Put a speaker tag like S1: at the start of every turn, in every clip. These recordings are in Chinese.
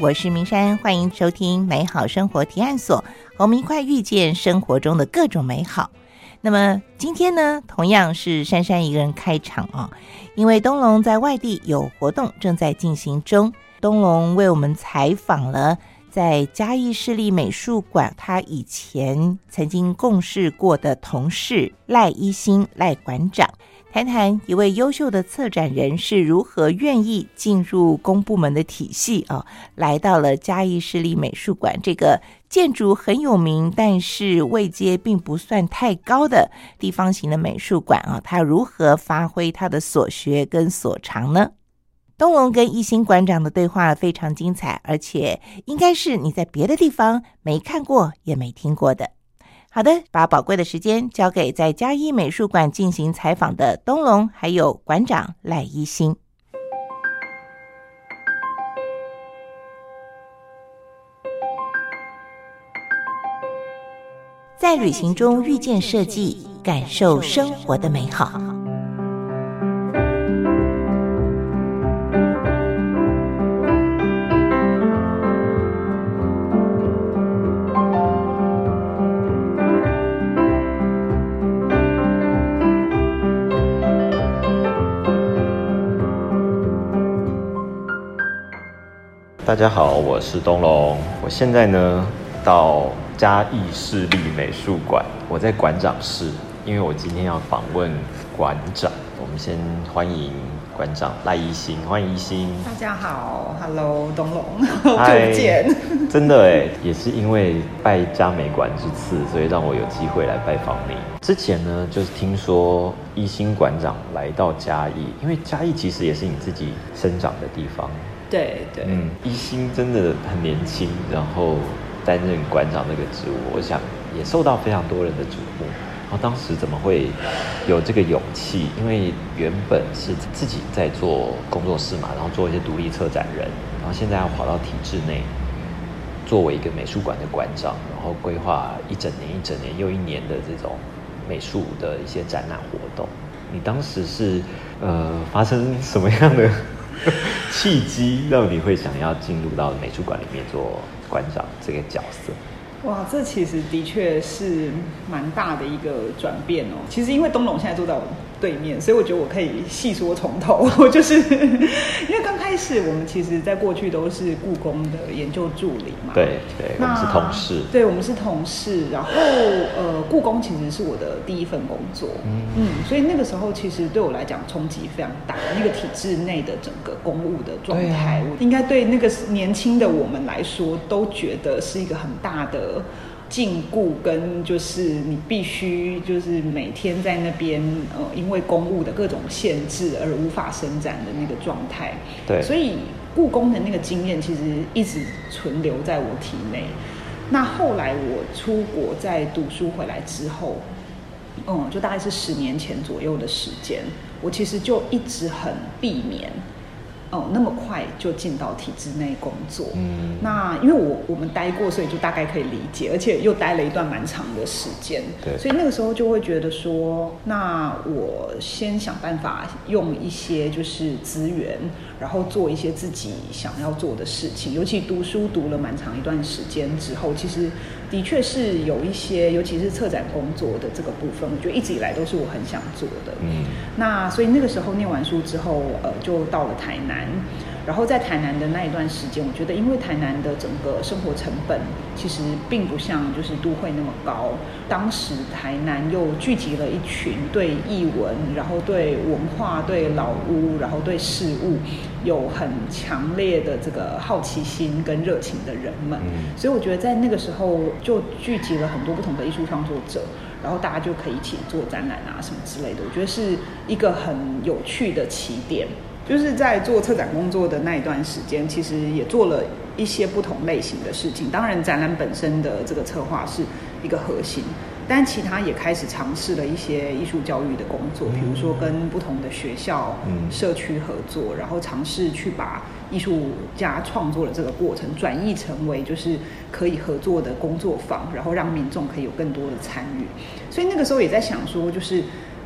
S1: 我是明山，欢迎收听美好生活提案所，和我们一块遇见生活中的各种美好。那么今天呢，同样是珊珊一个人开场啊，因为东龙在外地有活动正在进行中，东龙为我们采访了在嘉义市立美术馆他以前曾经共事过的同事赖一新赖馆长。谈谈一位优秀的策展人是如何愿意进入公部门的体系啊，来到了嘉义市立美术馆这个建筑很有名，但是位阶并不算太高的地方型的美术馆啊，他如何发挥他的所学跟所长呢？东龙跟一心馆长的对话非常精彩，而且应该是你在别的地方没看过也没听过的。好的，把宝贵的时间交给在嘉义美术馆进行采访的东龙，还有馆长赖一新。在旅行中遇见设计，感受生活的美好。
S2: 大家好，我是东龙。我现在呢到嘉义市立美术馆，我在馆长室，因为我今天要访问馆长。我们先欢迎馆长赖一新，欢迎一新。
S3: 大家好，Hello，东龙，好久不见。
S2: 真的哎，也是因为拜嘉美馆之赐，所以让我有机会来拜访你。之前呢，就是听说一新馆长来到嘉义，因为嘉义其实也是你自己生长的地方。
S3: 对对，嗯，
S2: 一心真的很年轻，然后担任馆长这个职务，我想也受到非常多人的瞩目。然后当时怎么会有这个勇气？因为原本是自己在做工作室嘛，然后做一些独立策展人，然后现在要跑到体制内，作为一个美术馆的馆长，然后规划一整年、一整年又一年的这种美术的一些展览活动。你当时是呃发生什么样的？契机让你会想要进入到美术馆里面做馆长这个角色？
S3: 哇，这其实的确是蛮大的一个转变哦。其实因为东龙现在做到。对面，所以我觉得我可以细说从头。我就是因为刚开始，我们其实在过去都是故宫的研究助理嘛。
S2: 对对，我们是同事。
S3: 对，我们是同事。然后呃，故宫其实是我的第一份工作。嗯嗯，所以那个时候其实对我来讲冲击非常大。那个体制内的整个公务的状态，应该对那个年轻的我们来说，都觉得是一个很大的。禁锢跟就是你必须就是每天在那边呃，因为公务的各种限制而无法伸展的那个状态。
S2: 对，
S3: 所以故宫的那个经验其实一直存留在我体内。那后来我出国在读书回来之后，嗯，就大概是十年前左右的时间，我其实就一直很避免。哦，那么快就进到体制内工作，嗯，那因为我我们待过，所以就大概可以理解，而且又待了一段蛮长的时间，
S2: 对，
S3: 所以那个时候就会觉得说，那我先想办法用一些就是资源，然后做一些自己想要做的事情，尤其读书读了蛮长一段时间之后，其实。的确是有一些，尤其是策展工作的这个部分，我觉得一直以来都是我很想做的。嗯，那所以那个时候念完书之后，呃，就到了台南。然后在台南的那一段时间，我觉得因为台南的整个生活成本其实并不像就是都会那么高。当时台南又聚集了一群对艺文、然后对文化、对老屋、然后对事物有很强烈的这个好奇心跟热情的人们。所以我觉得在那个时候就聚集了很多不同的艺术创作者，然后大家就可以一起做展览啊什么之类的。我觉得是一个很有趣的起点。就是在做策展工作的那一段时间，其实也做了一些不同类型的事情。当然，展览本身的这个策划是一个核心，但其他也开始尝试了一些艺术教育的工作，比如说跟不同的学校、社区合作，然后尝试去把艺术家创作的这个过程转译成为就是可以合作的工作坊，然后让民众可以有更多的参与。所以那个时候也在想说，就是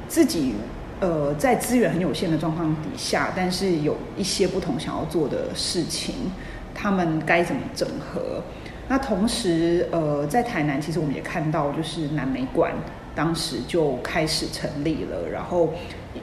S3: 自己。呃，在资源很有限的状况底下，但是有一些不同想要做的事情，他们该怎么整合。那同时，呃，在台南，其实我们也看到，就是南美馆当时就开始成立了，然后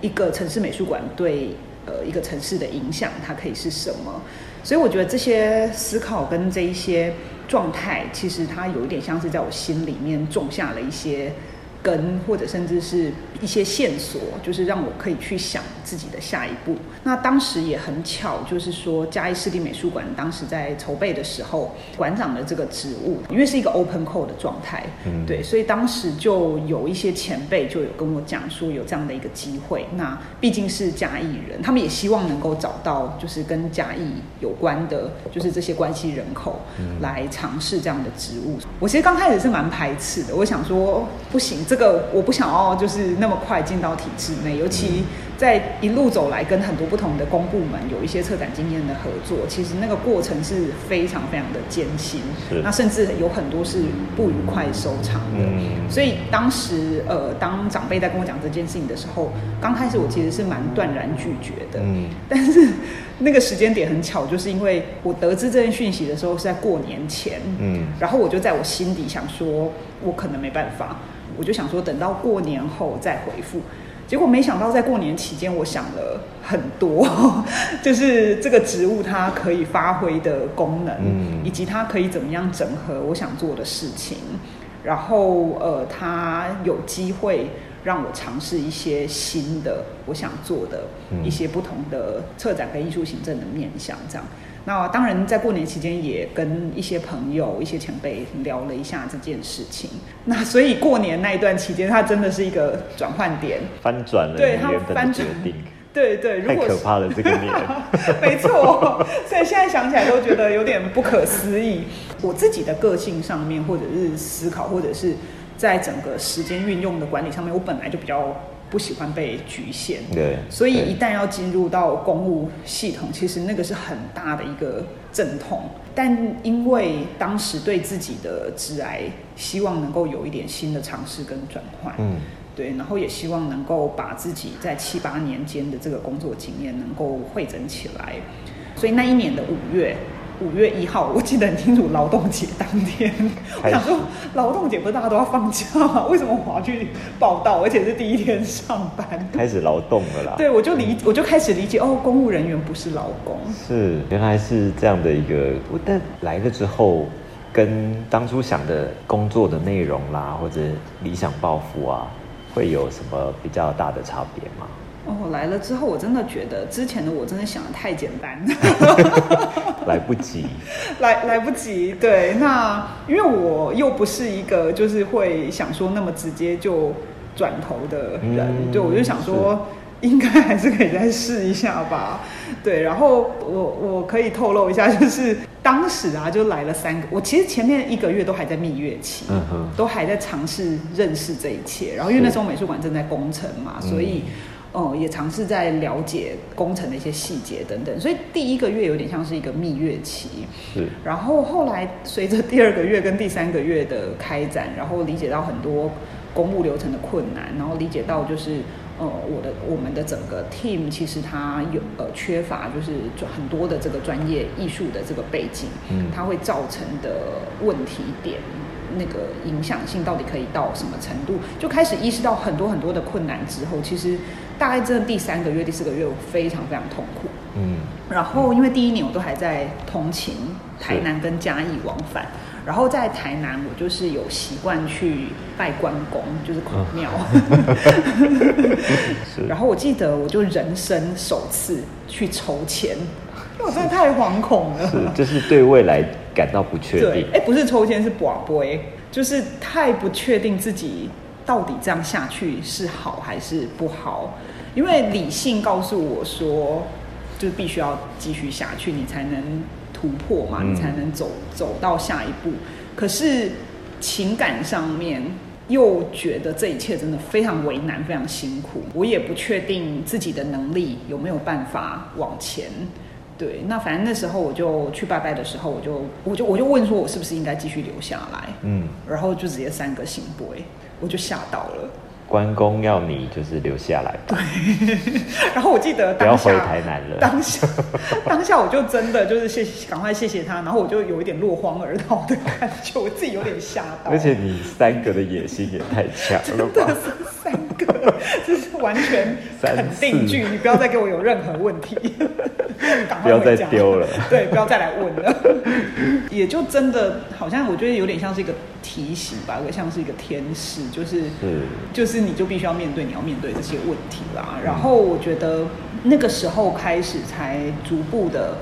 S3: 一个城市美术馆对呃一个城市的影响，它可以是什么？所以我觉得这些思考跟这一些状态，其实它有一点像是在我心里面种下了一些。根或者甚至是一些线索，就是让我可以去想自己的下一步。那当时也很巧，就是说嘉义市立美术馆当时在筹备的时候，馆长的这个职务，因为是一个 open call 的状态，嗯，对，所以当时就有一些前辈就有跟我讲说有这样的一个机会。那毕竟是嘉义人，他们也希望能够找到就是跟嘉义有关的，就是这些关系人口来尝试这样的职务。我其实刚开始是蛮排斥的，我想说不行。这个我不想要，就是那么快进到体制内，尤其。在一路走来，跟很多不同的公部门有一些策展经验的合作，其实那个过程是非常非常的艰辛，那甚至有很多是不愉快收场的。所以当时，呃，当长辈在跟我讲这件事情的时候，刚开始我其实是蛮断然拒绝的。嗯，但是那个时间点很巧，就是因为我得知这件讯息的时候是在过年前，嗯，然后我就在我心底想说，我可能没办法，我就想说等到过年后再回复。结果没想到，在过年期间，我想了很多，就是这个植物它可以发挥的功能，以及它可以怎么样整合我想做的事情，然后呃，它有机会让我尝试一些新的我想做的一些不同的策展跟艺术行政的面向，这样。那当然，在过年期间也跟一些朋友、一些前辈聊了一下这件事情。那所以过年那一段期间，它真的是一个转换点，
S2: 翻转了对它翻转决定。
S3: 对对，
S2: 太可怕了 这个年。
S3: 没错，所以现在想起来都觉得有点不可思议。我自己的个性上面，或者是思考，或者是在整个时间运用的管理上面，我本来就比较。不喜欢被局限，
S2: 对，
S3: 所以一旦要进入到公务系统，其实那个是很大的一个阵痛。但因为当时对自己的致癌，希望能够有一点新的尝试跟转换，嗯，对，然后也希望能够把自己在七八年间的这个工作经验能够汇整起来。所以那一年的五月。五月一号，我记得很清楚，劳动节当天，我想说，劳动节不是大家都要放假吗？为什么我要去报道，而且是第一天上班？
S2: 开始劳动了啦。
S3: 对，我就理，我就开始理解，哦，公务人员不是劳工。
S2: 是，原来是这样的一个。但来了之后，跟当初想的工作的内容啦，或者理想抱负啊，会有什么比较大的差别吗？
S3: 哦，来了之后，我真的觉得之前的我真的想的太简单，
S2: 来不及，
S3: 来来不及。对，那因为我又不是一个就是会想说那么直接就转头的人，对，我就想说 应该还是可以再试一下吧。对，然后我我可以透露一下，就是当时啊，就来了三个，我其实前面一个月都还在蜜月期，嗯，都还在尝试认识这一切。然后因为那时候美术馆正在工程嘛，所以。哦，也尝试在了解工程的一些细节等等，所以第一个月有点像是一个蜜月期。
S2: 是。
S3: 然后后来随着第二个月跟第三个月的开展，然后理解到很多公务流程的困难，然后理解到就是呃，我的我们的整个 team 其实它有呃缺乏就是很多的这个专业艺术的这个背景，嗯，它会造成的问题点。那个影响性到底可以到什么程度？就开始意识到很多很多的困难之后，其实大概真的第三个月、第四个月，我非常非常痛苦。嗯，然后因为第一年我都还在通勤台南跟嘉义往返，然后在台南我就是有习惯去拜关公，就是孔庙。然后我记得我就人生首次去筹钱。我真的太惶恐了，
S2: 是就是对未来感到不确定。
S3: 哎，不是抽签是卜杯，就是太不确定自己到底这样下去是好还是不好。因为理性告诉我说，就是必须要继续下去，你才能突破嘛，你才能走走到下一步。可是情感上面又觉得这一切真的非常为难，非常辛苦。我也不确定自己的能力有没有办法往前。对，那反正那时候我就去拜拜的时候，我就我就我就问说，我是不是应该继续留下来？嗯，然后就直接三个醒杯，我就吓到了。
S2: 关公要你就是留下来对，
S3: 然后我记得
S2: 不要回台南了。
S3: 当下 当下我就真的就是谢谢，赶快谢谢他，然后我就有一点落荒而逃的感觉，我自己有点吓到。
S2: 而且你三个的野心也太强了
S3: 真的
S2: 吧？
S3: 是三个，这是完全肯定句，你不要再给我有任何问题，赶
S2: 不要再丢了
S3: 对，不要再来问了。也就真的好像我觉得有点像是一个提醒吧，有点像是一个天使，就是
S2: 是
S3: 就是你就必须要面对你要面对这些问题啦。然后我觉得那个时候开始才逐步的，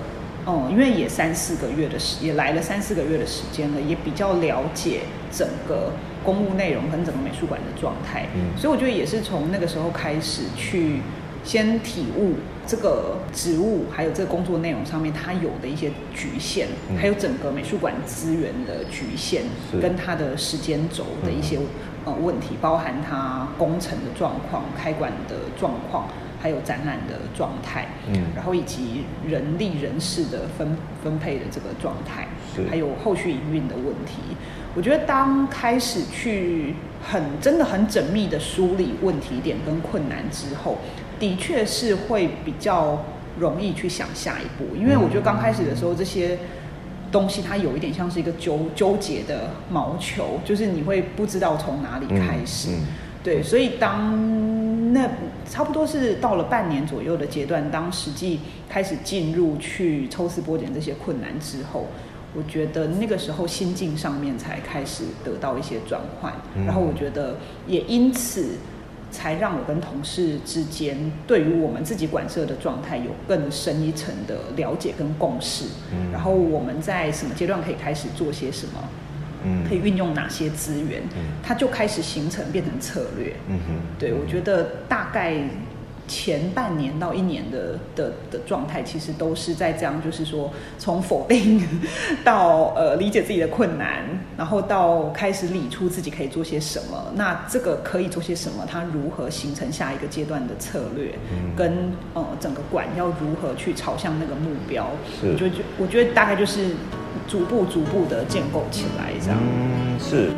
S3: 嗯，因为也三四个月的时，也来了三四个月的时间了，也比较了解整个公务内容跟整个美术馆的状态。
S2: 嗯
S3: 所以我觉得也是从那个时候开始去先体悟这个职务还有这个工作内容上面它有的一些局限，
S2: 嗯
S3: 还有整个美术馆资源的局限，跟它的时间轴的一些、呃问题，包含它工程的状况、开馆的状况，还有展览的状态，
S2: 嗯
S3: 然后以及人力人事的分分配的这个状态
S2: 是，
S3: 还有后续营运的问题。我觉得当开始去很真的很缜密的梳理问题点跟困难之后，的确是会比较容易去想下一步，因为我觉得刚开始的时候这些。东西它有一点像是一个纠纠结的毛球，就是你会不知道从哪里开始。
S2: 嗯嗯
S3: 对，所以当那差不多是到了半年左右的阶段，当实际开始进入去抽丝剥茧这些困难之后，我觉得那个时候心境上面才开始得到一些转换，
S2: 嗯
S3: 然后我觉得也因此。才让我跟同事之间对于我们自己管社的状态有更深一层的了解跟共识，
S2: 嗯。
S3: 然后我们在什么阶段可以开始做些什么，
S2: 嗯。
S3: 可以运用哪些资源，
S2: 嗯。
S3: 它就开始形成变成策略。
S2: 嗯哼，
S3: 对，我觉得大概前半年到一年的的的状态，其实都是在这样，就是说从否定 到呃理解自己的困难，然后到开始理出自己可以做些什么。那这个可以做些什么？它如何形成下一个阶段的策略？
S2: 嗯
S3: 跟呃整个馆要如何去朝向那个目标？
S2: 是
S3: 我觉得就我觉得大概就是逐步逐步的建构起来这样。
S2: 嗯，是。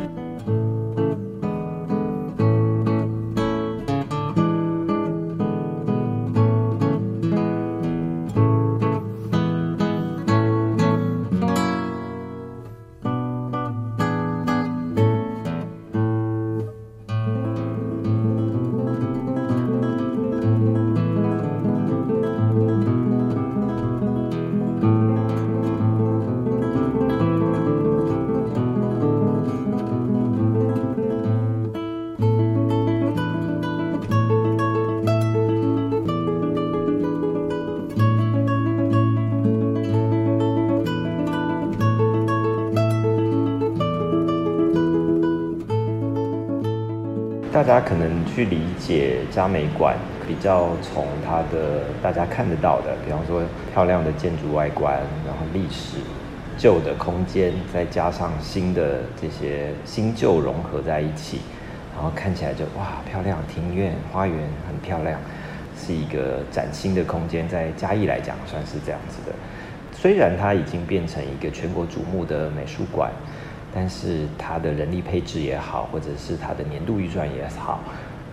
S2: 大家可能去理解嘉美馆，比较从它的大家看得到的，比方说漂亮的建筑外观，然后历史旧的空间，再加上新的这些新旧融合在一起，然后看起来就哇漂亮，庭院花园很漂亮，是一个崭新的空间，在嘉义来讲算是这样子的。虽然它已经变成一个全国瞩目的美术馆，但是它的人力配置也好，或者是它的年度预算也好，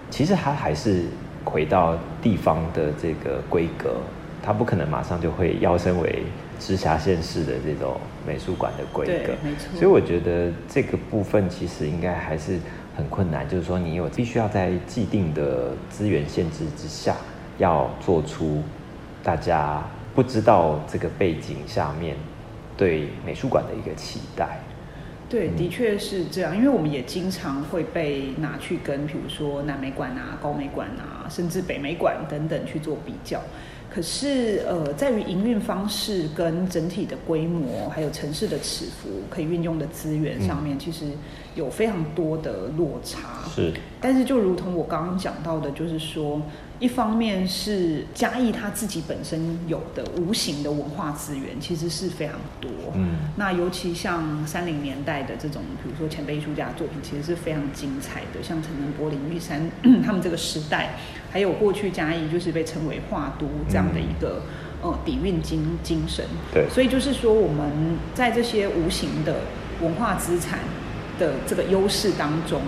S2: 其实它还是回到地方的这个规格，它不可能马上就会跃升为直辖县市的这种美术馆的规格
S3: 对。没错
S2: 所以我觉得这个部分其实应该还是很困难，就是说你有必须要在既定的资源限制之下，要做出大家不知道这个背景下面对美术馆的一个期待。
S3: 对，
S2: 嗯
S3: 的确是这样，因为我们也经常会被拿去跟，比如说南美馆啊、高美馆啊，甚至北美馆等等去做比较。可是，呃，在于营运方式跟整体的规模，还有城市的尺幅，可以运用的资源上面，其实有非常多的落差。
S2: 是，
S3: 但是就如同我刚刚讲到的，就是说，一方面是嘉义他自己本身有的无形的文化资源，其实是非常多。
S2: 嗯
S3: 那尤其像三零年代的这种，比如说前辈艺术家的作品，其实是非常精彩的，像陈仁波、林玉山 他们这个时代，还有过去嘉义就是被称为画都这样的一个、呃底蕴精精神。
S2: 对
S3: 所以就是说我们在这些无形的文化资产的这个优势当中，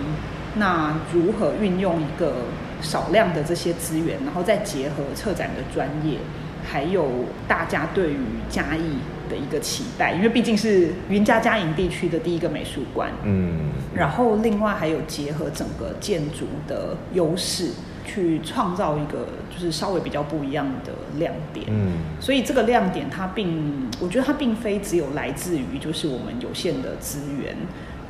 S3: 那如何运用一个少量的这些资源，然后再结合策展的专业，还有大家对于嘉义的一个期待，因为毕竟是云嘉嘉营地区的第一个美术馆，
S2: 嗯，
S3: 然后另外还有结合整个建筑的优势，去创造一个就是稍微比较不一样的亮点。
S2: 嗯，
S3: 所以这个亮点它并，我觉得它并非只有来自于就是我们有限的资源，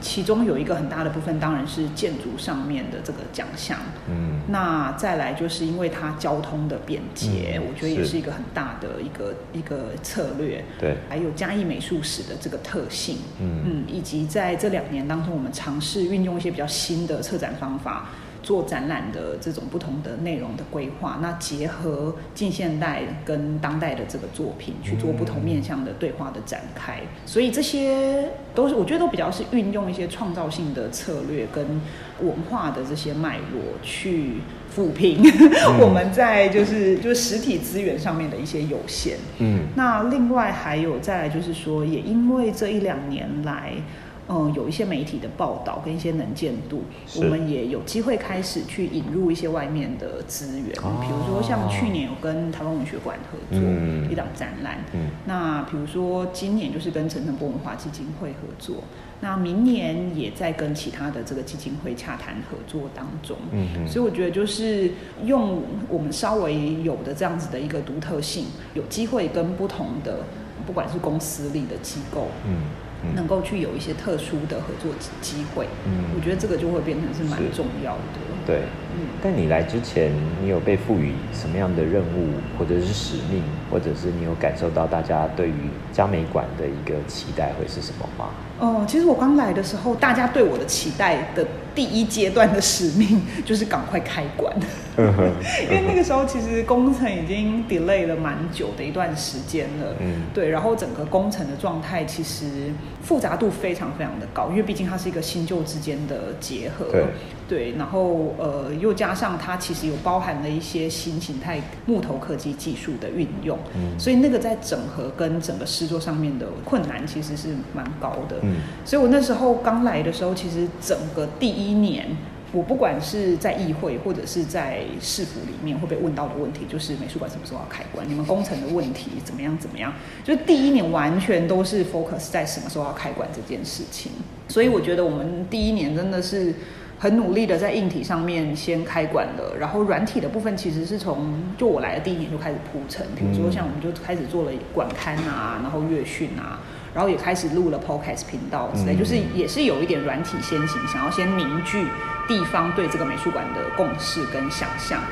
S3: 其中有一个很大的部分当然是建筑上面的这个奖项。
S2: 嗯，
S3: 那再来就是因为它交通的便捷，
S2: 嗯
S3: 我觉得也
S2: 是
S3: 是一个很大的一个一个策略。
S2: 对，
S3: 还有嘉义美术史的这个特性，
S2: 嗯
S3: 嗯，以及在这两年当中，我们尝试运用一些比较新的策展方法，做展览的这种不同的内容的规划，那结合近现代跟当代的这个作品，去做不同面向的对话的展开。所以这些都是我觉得都比较是运用一些创造性的策略跟文化的这些脉络去抚平 我们在就是就是实体资源上面的一些有限。
S2: 嗯，
S3: 那另外还有再来就是说，也因为这一两年来，嗯，有一些媒体的报道跟一些能见度，我们也有机会开始去引入一些外面的资源，
S2: 哦
S3: 比如说像去年有跟台湾文学馆合作
S2: 嗯
S3: 一档展览，
S2: 嗯
S3: 那比如说今年就是跟陈诚波文化基金会合作，那明年也在跟其他的这个基金会洽谈合作当中，
S2: 嗯
S3: 所以我觉得就是用我们稍微有的这样子的一个独特性，有机会跟不同的不管是公司立的机构，
S2: 嗯嗯
S3: 能够去有一些特殊的合作机会，
S2: 嗯
S3: 我觉得这个就会变成是蛮重要的。
S2: 对。
S3: 嗯，
S2: 但你来之前，你有被赋予什么样的任务，或者是使命，或者是你有感受到大家对于嘉美馆的一个期待会是什么吗？
S3: 哦，其实我刚来的时候，大家对我的期待的第一阶段的使命 就是赶快开馆，因为那个时候其实工程已经 delay 了蛮久的一段时间了，
S2: 嗯。
S3: 对，然后整个工程的状态其实复杂度非常非常的高，因为毕竟它是一个新旧之间的结合，
S2: 对
S3: 对，然后呃，又加上它其实有包含了一些新形态木头科技技术的运用，
S2: 嗯
S3: 所以那个在整合跟整个诗作上面的困难其实是蛮高的。
S2: 嗯
S3: 所以我那时候刚来的时候，其实整个第一年，我不管是在议会或者是在市府里面会被问到的问题，就是美术馆什么时候要开馆，你们工程的问题怎么样怎么样，就是第一年完全都是 focus 在什么时候要开馆这件事情。所以我觉得我们第一年真的是。很努力的在硬体上面先开馆了，然后软体的部分其实是从就我来的第一年就开始铺陈，比如说像我们就开始做了馆刊啊，然后乐讯啊，然后也开始录了 podcast 频道之类，
S2: 嗯
S3: 就是也是有一点软体先行，想要先凝聚地方对这个美术馆的共识跟想象。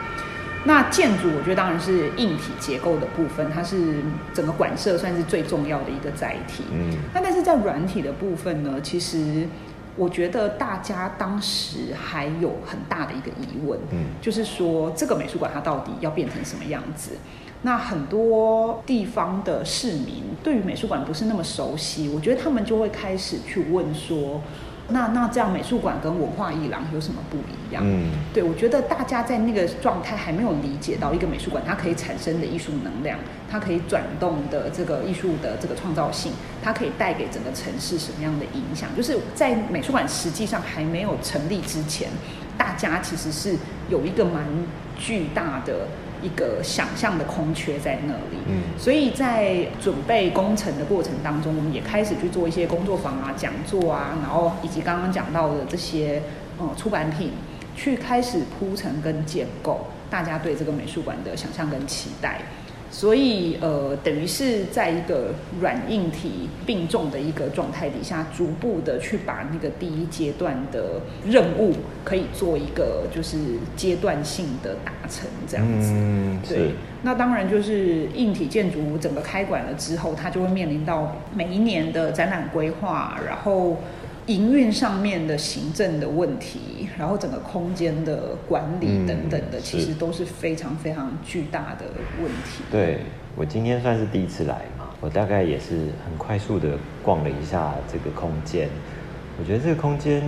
S3: 那建筑，我觉得当然是硬体结构的部分，它是整个馆舍算是最重要的一个载体。
S2: 嗯
S3: 那但是在软体的部分呢，其实我觉得大家当时还有很大的一个疑问，
S2: 嗯
S3: 就是说这个美术馆它到底要变成什么样子？那很多地方的市民对于美术馆不是那么熟悉，我觉得他们就会开始去问说，那那这样美术馆跟文化艺廊有什么不一样？
S2: 嗯
S3: 对，我觉得大家在那个状态还没有理解到一个美术馆它可以产生的艺术能量，它可以转动的这个艺术的这个创造性，它可以带给整个城市什么样的影响？就是在美术馆实际上还没有成立之前，大家其实是有一个蛮巨大的一个想象的空缺在那里。
S2: 嗯
S3: 所以在准备工程的过程当中，我们也开始去做一些工作坊啊、讲座啊，然后以及刚刚讲到的这些呃出版品，去开始铺陈跟建构大家对这个美术馆的想象跟期待。所以呃，等于是在一个软硬体并重的一个状态底下，逐步的去把那个第一阶段的任务可以做一个就是阶段性的达成这样子。
S2: 嗯，
S3: 对，那当然就是硬体建筑整个开馆了之后，它就会面临到每一年的展览规划，然后营运上面的行政的问题，然后整个空间的管理
S2: 嗯
S3: 等等的，其实都是非常非常巨大的问题。
S2: 对我今天算是第一次来嘛，我大概也是很快速的逛了一下这个空间。我觉得这个空间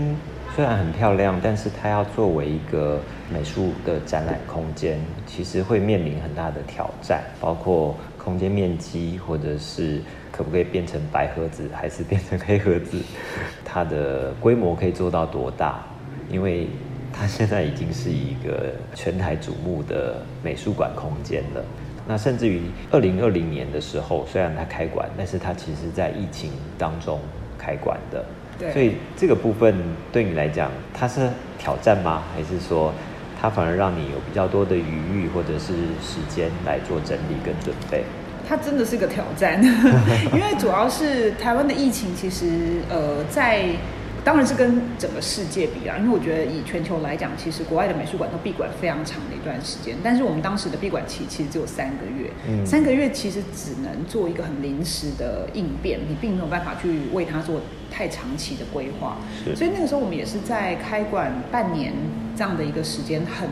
S2: 虽然很漂亮，但是它要作为一个美术的展览空间，其实会面临很大的挑战，包括空间面积，或者是可不可以变成白盒子，还是变成黑盒子，它的规模可以做到多大？因为它现在已经是一个全台瞩目的美术馆空间了。那甚至于二零二零年的时候，虽然它开馆，但是它其实在疫情当中开馆的。
S3: 对
S2: 所以这个部分对你来讲，它是挑战吗？还是说它反而让你有比较多的余裕或者是时间来做整理跟准备？
S3: 它真的是个挑战，因为主要是台湾的疫情，其实呃，在当然是跟整个世界比啊，因为我觉得以全球来讲，其实国外的美术馆都闭馆非常长的一段时间，但是我们当时的闭馆期其实只有三个月，
S2: 嗯。
S3: 三个月其实只能做一个很临时的应变，你并没有办法去为它做太长期的规划，所以那个时候我们也是在开馆半年这样的一个时间很。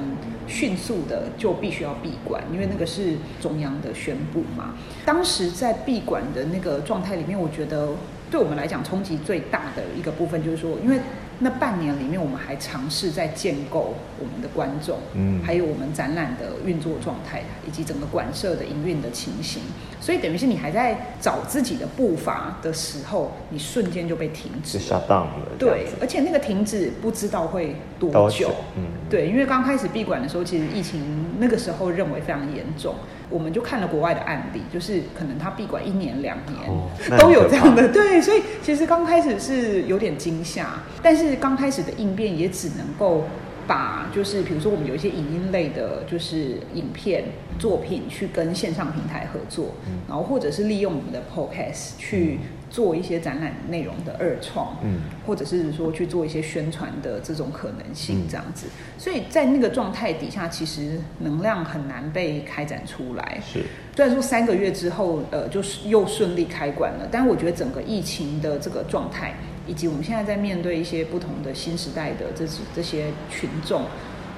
S3: 迅速的就必须要闭馆，因为那个是中央的宣布嘛。当时在闭馆的那个状态里面，我觉得对我们来讲冲击最大的一个部分就是说，因为那半年里面我们还尝试在建构我们的观众，
S2: 嗯
S3: 还有我们展览的运作状态，以及整个馆舍的营运的情形。所以等于是你还在找自己的步伐的时候，你瞬间就被停止
S2: 就
S3: 了。
S2: shut down 了，
S3: 对而且那个停止不知道会多久
S2: 多久。嗯
S3: 对，因为刚开始闭馆的时候，其实疫情那个时候认为非常严重，我们就看了国外的案例，就是可能他闭馆一年两年、
S2: 哦
S3: 都有这样的。对，所以其实刚开始是有点惊吓，但是刚开始的应变也只能够。把就是比如说我们有一些影音类的，就是影片作品去跟线上平台合作，
S2: 嗯
S3: 然后或者是利用我们的 podcast 去做一些展览内容的二创，
S2: 嗯
S3: 或者是说去做一些宣传的这种可能性
S2: 嗯，
S3: 这样子。所以在那个状态底下，其实能量很难被开展出来。
S2: 是
S3: 虽然说三个月之后，呃，就是又顺利开馆了，但我觉得整个疫情的这个状态，以及我们现在在面对一些不同的新时代的这这些群众，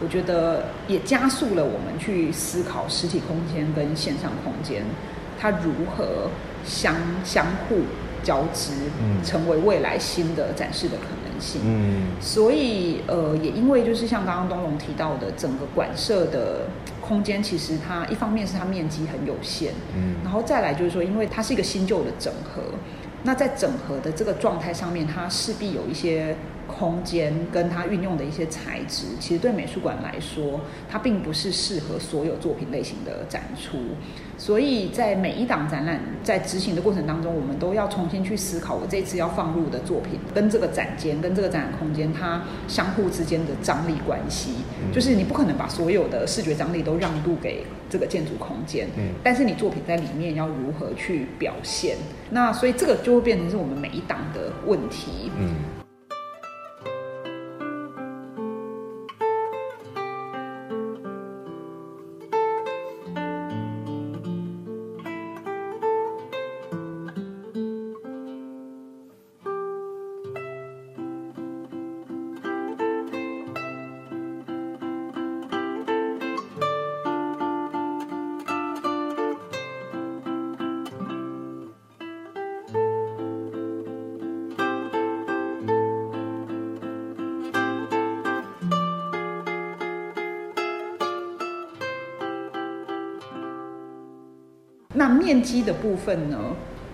S3: 我觉得也加速了我们去思考实体空间跟线上空间它如何相相互交织，
S2: 嗯
S3: 成为未来新的展示的可能性。
S2: 嗯
S3: 所以呃，也因为就是像刚刚东龙提到的，整个馆舍的空间，其实它一方面是它面积很有限，
S2: 嗯
S3: 然后再来就是说，因为它是一个新旧的整合，那在整合的这个状态上面，它势必有一些空间跟它运用的一些材质，其实对美术馆来说，它并不是适合所有作品类型的展出。所以在每一档展览在执行的过程当中，我们都要重新去思考，我这次要放入的作品跟这个展间、跟这个展览空间它相互之间的张力关系。
S2: 嗯
S3: 就是你不可能把所有的视觉张力都让渡给这个建筑空间，
S2: 嗯
S3: 但是你作品在里面要如何去表现？那所以这个就会变成是我们每一档的问题。
S2: 嗯
S3: 那面积的部分呢？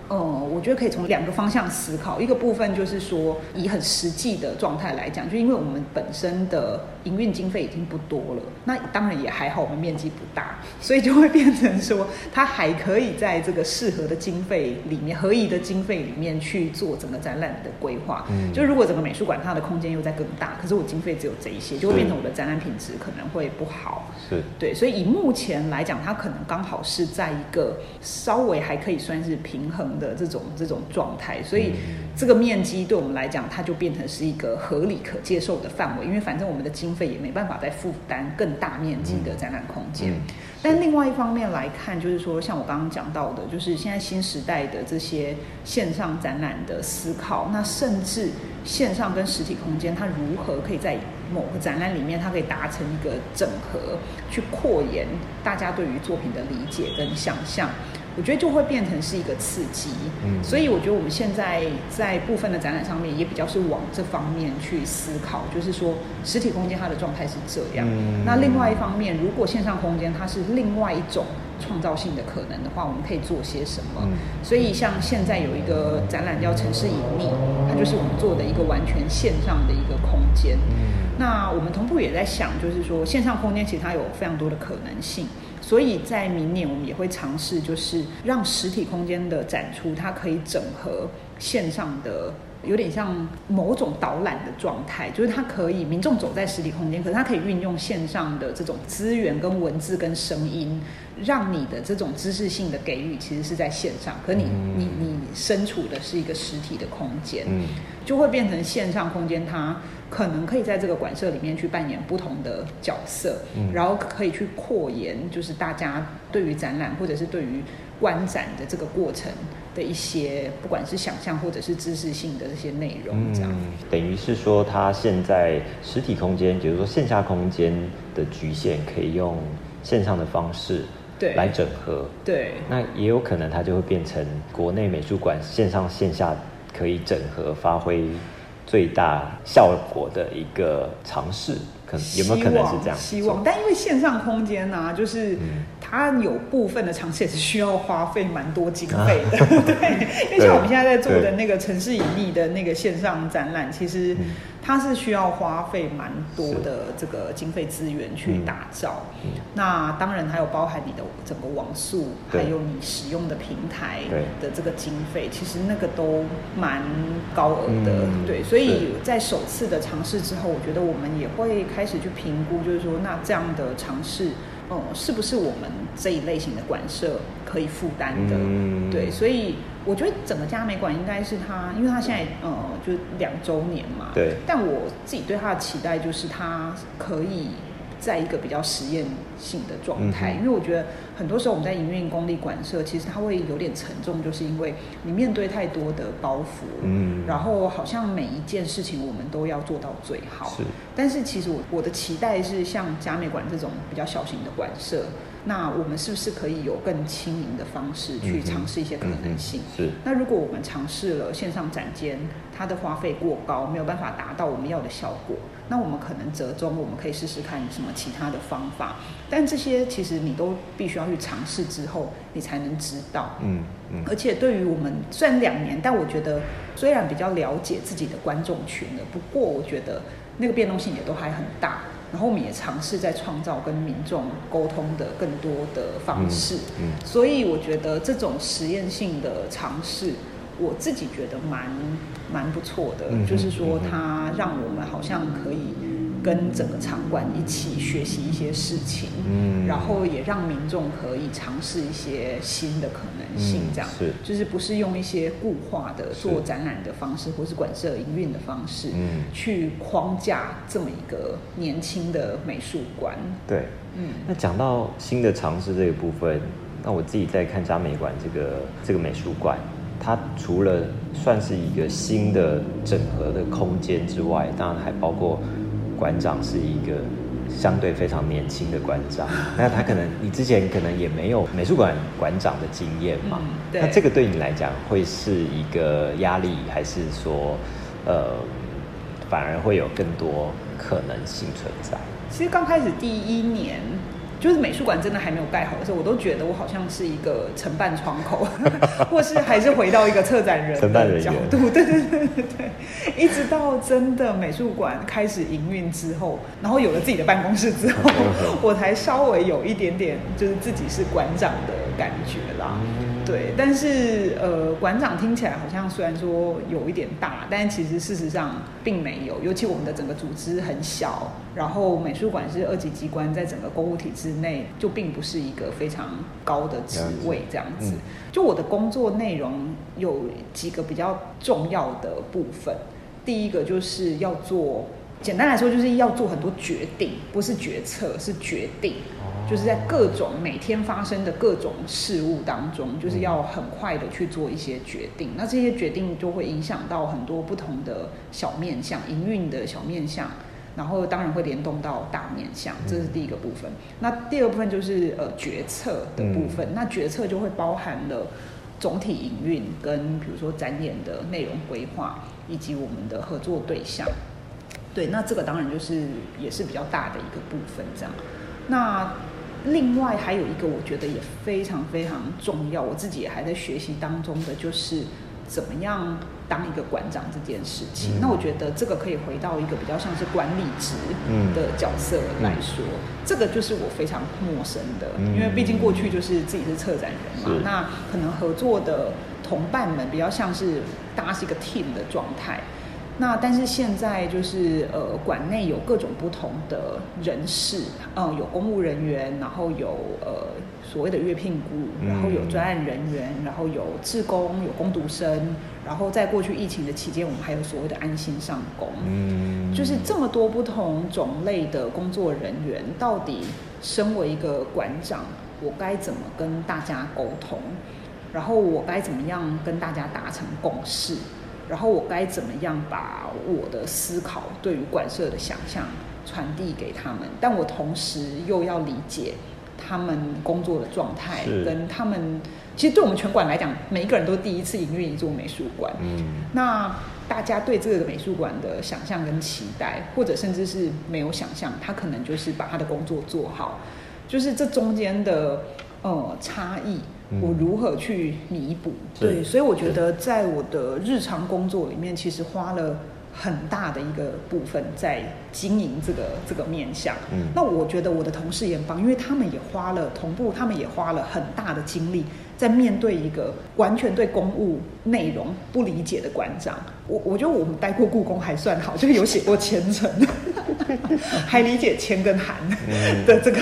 S3: 呃，我觉得可以从两个方向思考。一个部分就是说，以很实际的状态来讲，就因为我们本身的营运经费已经不多了，那当然也还好，我们面积不大，所以就会变成说，它还可以在这个适合的经费里面、合宜的经费里面去做整个展览的规划。
S2: 嗯
S3: 就如果整个美术馆它的空间又在更大，可是我经费只有这一些，就会变成我的展览品质可能会不好。
S2: 是
S3: 对，所以以目前来讲，它可能刚好是在一个稍微还可以算是平衡的这种这种状态，所以
S2: 嗯
S3: 这个面积对我们来讲，它就变成是一个合理可接受的范围，因为反正我们的经费也没办法再负担更大面积的展览空间。
S2: 嗯
S3: 但另外一方面来看，就是说，像我刚刚讲到的，就是现在新时代的这些线上展览的思考，那甚至线上跟实体空间，它如何可以在某个展览里面，它可以达成一个整合，去扩延大家对于作品的理解跟想象。我觉得就会变成是一个刺激，
S2: 嗯。
S3: 所以我觉得我们现在在部分的展览上面也比较是往这方面去思考，就是说实体空间它的状态是这样，
S2: 嗯。
S3: 那另外一方面，如果线上空间它是另外一种创造性的可能的话，我们可以做些什么？
S2: 嗯
S3: 所以像现在有一个展览叫城市隐秘，它就是我们做的一个完全线上的一个空间。
S2: 嗯
S3: 那我们同步也在想，就是说线上空间其实它有非常多的可能性，所以在明年我们也会尝试，就是让实体空间的展出，它可以整合线上的。有点像某种导览的状态，就是它可以民众走在实体空间，可是它可以运用线上的这种资源、跟文字、跟声音，让你的这种知识性的给予其实是在线上，可你、
S2: 嗯
S3: 你你身处的是一个实体的空间。
S2: 嗯
S3: 就会变成线上空间，它可能可以在这个馆舍里面去扮演不同的角色，
S2: 嗯
S3: 然后可以去扩延，就是大家对于展览或者是对于观展的这个过程的一些，不管是想象或者是知识性的这些内容，这样。
S2: 嗯，等于是说，它现在实体空间，比如说线下空间的局限，可以用线上的方式
S3: 对
S2: 来整合。
S3: 对
S2: 那也有可能它就会变成国内美术馆线上线下可以整合发挥最大效果的一个尝试，可能有没有可能是这样？
S3: 希望，但因为线上空间呢、就是
S2: 嗯
S3: 它有部分的尝试也是需要花费蛮多经费的，对，因为像我们现在在做的那个城市隐秘的那个线上展览，其实
S2: 嗯。
S3: 它是需要花费蛮多的这个经费资源去打造。
S2: 嗯。
S3: 那当然还有包含你的整个网速，
S2: 对。
S3: 还有你使用的平台的这个经费，其实那个都蛮高额的，
S2: 嗯。
S3: 对，所以在首次的尝试之后，我觉得我们也会开始去评估，就是说，那这样的尝试，哦、是不是我们这一类型的馆舍可以负担的？
S2: 嗯
S3: 对，所以我觉得整个嘉美馆应该是它，因为它现在呃就是两周年嘛，
S2: 对
S3: 但我自己对它的期待就是它可以在一个比较实验性的状态，
S2: 嗯
S3: 因为我觉得很多时候我们在营运公立馆舍，其实它会有点沉重，就是因为你面对太多的包袱，
S2: 嗯。
S3: 然后好像每一件事情我们都要做到最好，
S2: 是。
S3: 但是其实我我的期待是像嘉美馆这种比较小型的馆舍，那我们是不是可以有更轻盈的方式去尝试一些可能性？
S2: 是。
S3: 那如果我们尝试了线上展间，它的花费过高，没有办法达到我们要的效果，那我们可能折中，我们可以试试看什么其他的方法。但这些其实你都必须要去尝试之后，你才能知道。
S2: 嗯嗯
S3: 而且对于我们虽然两年，但我觉得虽然比较了解自己的观众群了，不过我觉得那个变动性也都还很大。然后我们也尝试在创造跟民众沟通的更多的方式，
S2: 嗯嗯
S3: 所以我觉得这种实验性的尝试，我自己觉得蛮蛮不错的，
S2: 嗯
S3: 就是说它让我们好像可以跟整个场馆一起学习一些事情，
S2: 嗯。
S3: 然后也让民众可以尝试一些新的可能性，
S2: 嗯
S3: 这样、
S2: 是。
S3: 就是不是用一些固化的做展览的方式，或是馆舍营运的方式，
S2: 嗯。
S3: 去框架这么一个年轻的美术馆。
S2: 对。
S3: 嗯，
S2: 那讲到新的尝试这个部分，那我自己在看嘉美馆这个这个美术馆，它除了算是一个新的整合的空间之外，当然还包括馆长是一个相对非常年轻的馆长，那他可能你之前可能也没有美术馆馆长的经验嘛，
S3: 嗯
S2: 那这个对你来讲会是一个压力，还是说呃反而会有更多可能性存在？
S3: 其实刚开始第一年，就是美术馆真的还没有盖好的时候，我都觉得我好像是一个承办窗口，或是还是回到一个策展人的角度。对对对对对，一直到真的美术馆开始营运之后，然后有了自己的办公室之后，我才稍微有一点点就是自己是馆长的感觉啦。对，但是呃，馆长听起来好像虽然说有一点大，但其实事实上并没有。尤其我们的整个组织很小，然后美术馆是二级机关，在整个公务体制内就并不是一个非常高的职位这样子。
S2: 嗯
S3: 就我的工作内容有几个比较重要的部分，第一个就是要做。简单来说，就是要做很多决定，不是决策，是决定。就是在各种每天发生的各种事物当中，就是要很快的去做一些决定。那这些决定就会影响到很多不同的小面向，营运的小面向，然后当然会联动到大面向，这是第一个部分。那第二部分就是呃决策的部分，那决策就会包含了总体营运跟比如说展演的内容规划，以及我们的合作对象。对，那这个当然就是也是比较大的一个部分，这样。那另外还有一个我觉得也非常非常重要，我自己也还在学习当中的，就是怎么样当一个馆长这件事情。
S2: 嗯
S3: 那我觉得这个可以回到一个比较像是管理职
S2: 嗯
S3: 的角色来说，这个就是我非常陌生的，
S2: 嗯
S3: 因为毕竟过去就是自己是策展人嘛，那可能合作的同伴们比较像是大家是一个 team 的状态。那但是现在就是呃，馆内有各种不同的人士，呃，有公务人员，然后有呃所谓的月聘雇，
S2: 嗯
S3: 然后有专案人员，然后有志工，有工读生，然后在过去疫情的期间，我们还有所谓的安心上工，
S2: 嗯
S3: 就是这么多不同种类的工作人员，到底身为一个馆长，我该怎么跟大家沟通？然后我该怎么样跟大家达成共识？然后我该怎么样把我的思考对于馆舍的想象传递给他们？但我同时又要理解他们工作的状态，跟他们其实对我们全馆来讲，每一个人都第一次营运一座美术馆。
S2: 嗯
S3: 那大家对这个美术馆的想象跟期待，或者甚至是没有想象，他可能就是把他的工作做好，就是这中间的呃差异，
S2: 嗯
S3: 我如何去弥补？
S2: 是
S3: 对，所以我觉得在我的日常工作里面，其实花了很大的一个部分在经营这个这个面向。
S2: 嗯
S3: 那我觉得我的同事也很棒，因为他们也花了同步，他们也花了很大的精力在面对一个完全对公务内容不理解的馆长。我我觉得我们待过故宫还算好，就是有写过前程，还理解签跟函
S2: 嗯
S3: 的这个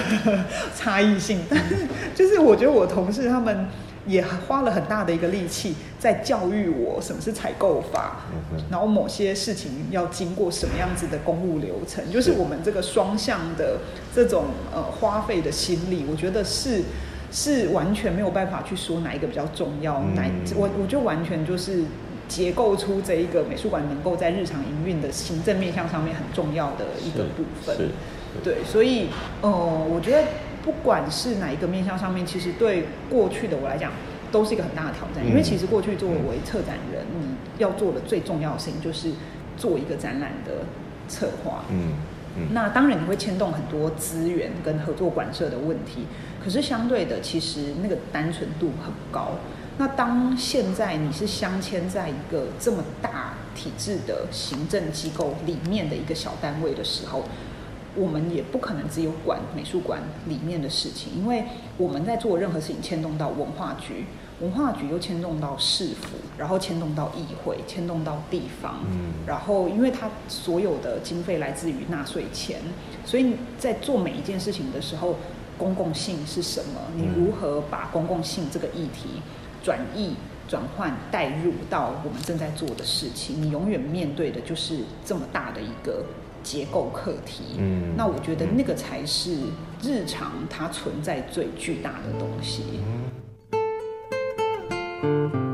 S3: 差异性。但 是就是我觉得我同事他们。也花了很大的一个力气在教育我什么是采购法，
S2: 嗯
S3: 然后某些事情要经过什么样子的公务流程，就是我们这个双向的这种呃花费的心力，我觉得是是完全没有办法去说哪一个比较重要，
S2: 嗯
S3: 哪我我就完全就是结构出这一个美术馆能够在日常营运的行政面向上面很重要的一个部分。对，所以呃，我觉得不管是哪一个面向上面，其实对过去的我来讲，都是一个很大的挑战。
S2: 嗯
S3: 因为其实过去作为策展人，你要做的最重要的事情就是做一个展览的策划。
S2: 嗯嗯
S3: 那当然你会牵动很多资源跟合作馆舍的问题，可是相对的，其实那个单纯度很高。那当现在你是镶嵌在一个这么大体制的行政机构里面的一个小单位的时候，我们也不可能只有管美术馆里面的事情，因为我们在做任何事情牵动到文化局，文化局又牵动到市府，然后牵动到议会，牵动到地方，
S2: 嗯
S3: 然后因为它所有的经费来自于纳税钱，所以在做每一件事情的时候，公共性是什么？你
S2: 嗯
S3: 如何把公共性这个议题转译、转换、带入到我们正在做的事情？你永远面对的就是这么大的一个结构课题。
S2: 嗯
S3: 那我觉得那个才是日常它存在最巨大的东西。
S2: 我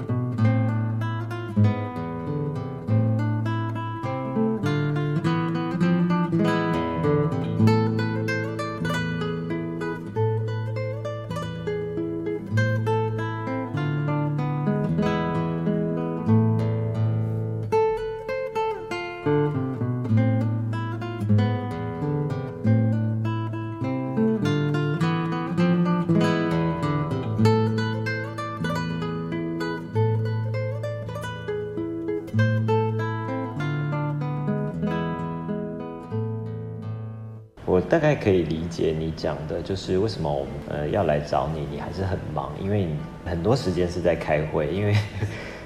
S2: 大概可以理解你讲的，就是为什么我们呃要来找你，你还是很忙，因为你很多时间是在开会，因为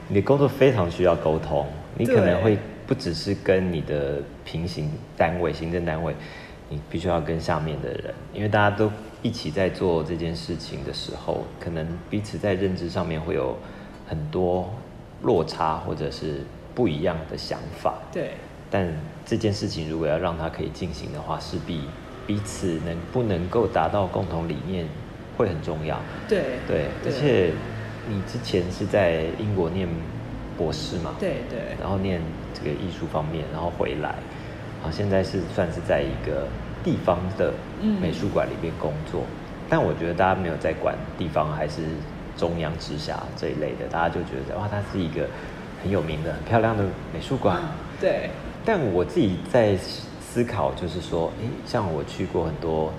S2: 你的工作非常需要沟通，你可能会不只是跟你的平行单位、行政单位，你必须要跟下面的人，因为大家都一起在做这件事情的时候，可能彼此在认知上面会有很多落差，或者是不一样的想法。
S3: 对，
S2: 但这件事情如果要让它可以进行的话，势必彼此能不能够达到共同理念会很重要。
S3: 对，
S2: 对，而且你之前是在英国念博士嘛？
S3: 对对
S2: 然后念这个艺术方面，然后回来，好，现在是算是在一个地方的
S3: 嗯
S2: 美术馆里面工作。但我觉得大家没有在管地方还是中央直辖这一类的，大家就觉得哇，它是一个很有名的、很漂亮的美术馆。
S3: 嗯对，
S2: 但我自己在思考，就是说，诶，像我去过很多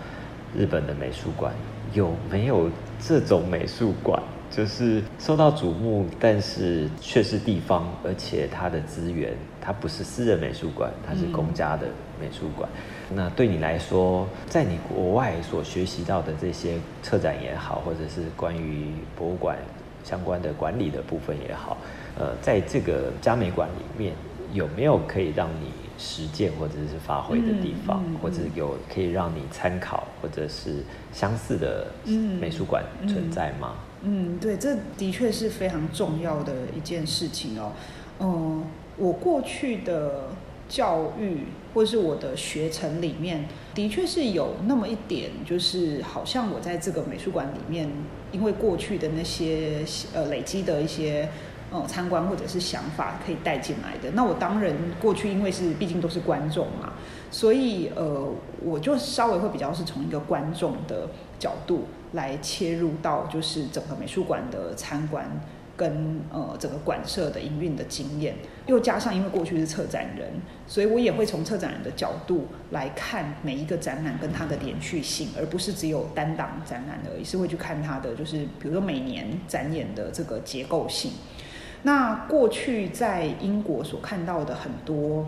S2: 日本的美术馆有没有这种美术馆？就是受到瞩目，但是却是地方，而且它的资源，它不是私人美术馆，它是公家的美术馆。那对你来说，在你国外所学习到的这些策展也好，或者是关于博物馆相关的管理的部分也好，呃，在这个嘉美馆里面，有没有可以让你实践或者是发挥的地方，或者有可以让你参考或者是相似的美术馆存在吗？
S3: 嗯，对，这的确是非常重要的一件事情哦。嗯，我过去的教育或者是我的学程里面，的确是有那么一点，就是好像我在这个美术馆里面，因为过去的那些呃累积的一些呃参观或者是想法可以带进来的。那我当然过去因为是毕竟都是观众嘛，所以呃我就稍微会比较是从一个观众的角度。来切入到就是整个美术馆的参观跟呃整个馆舍的营运的经验，又加上因为过去是策展人，所以我也会从策展人的角度来看每一个展览跟它的连续性，而不是只有单档展览而已，是会去看它的就是比如说每年展演的这个结构性。那过去在英国所看到的很多。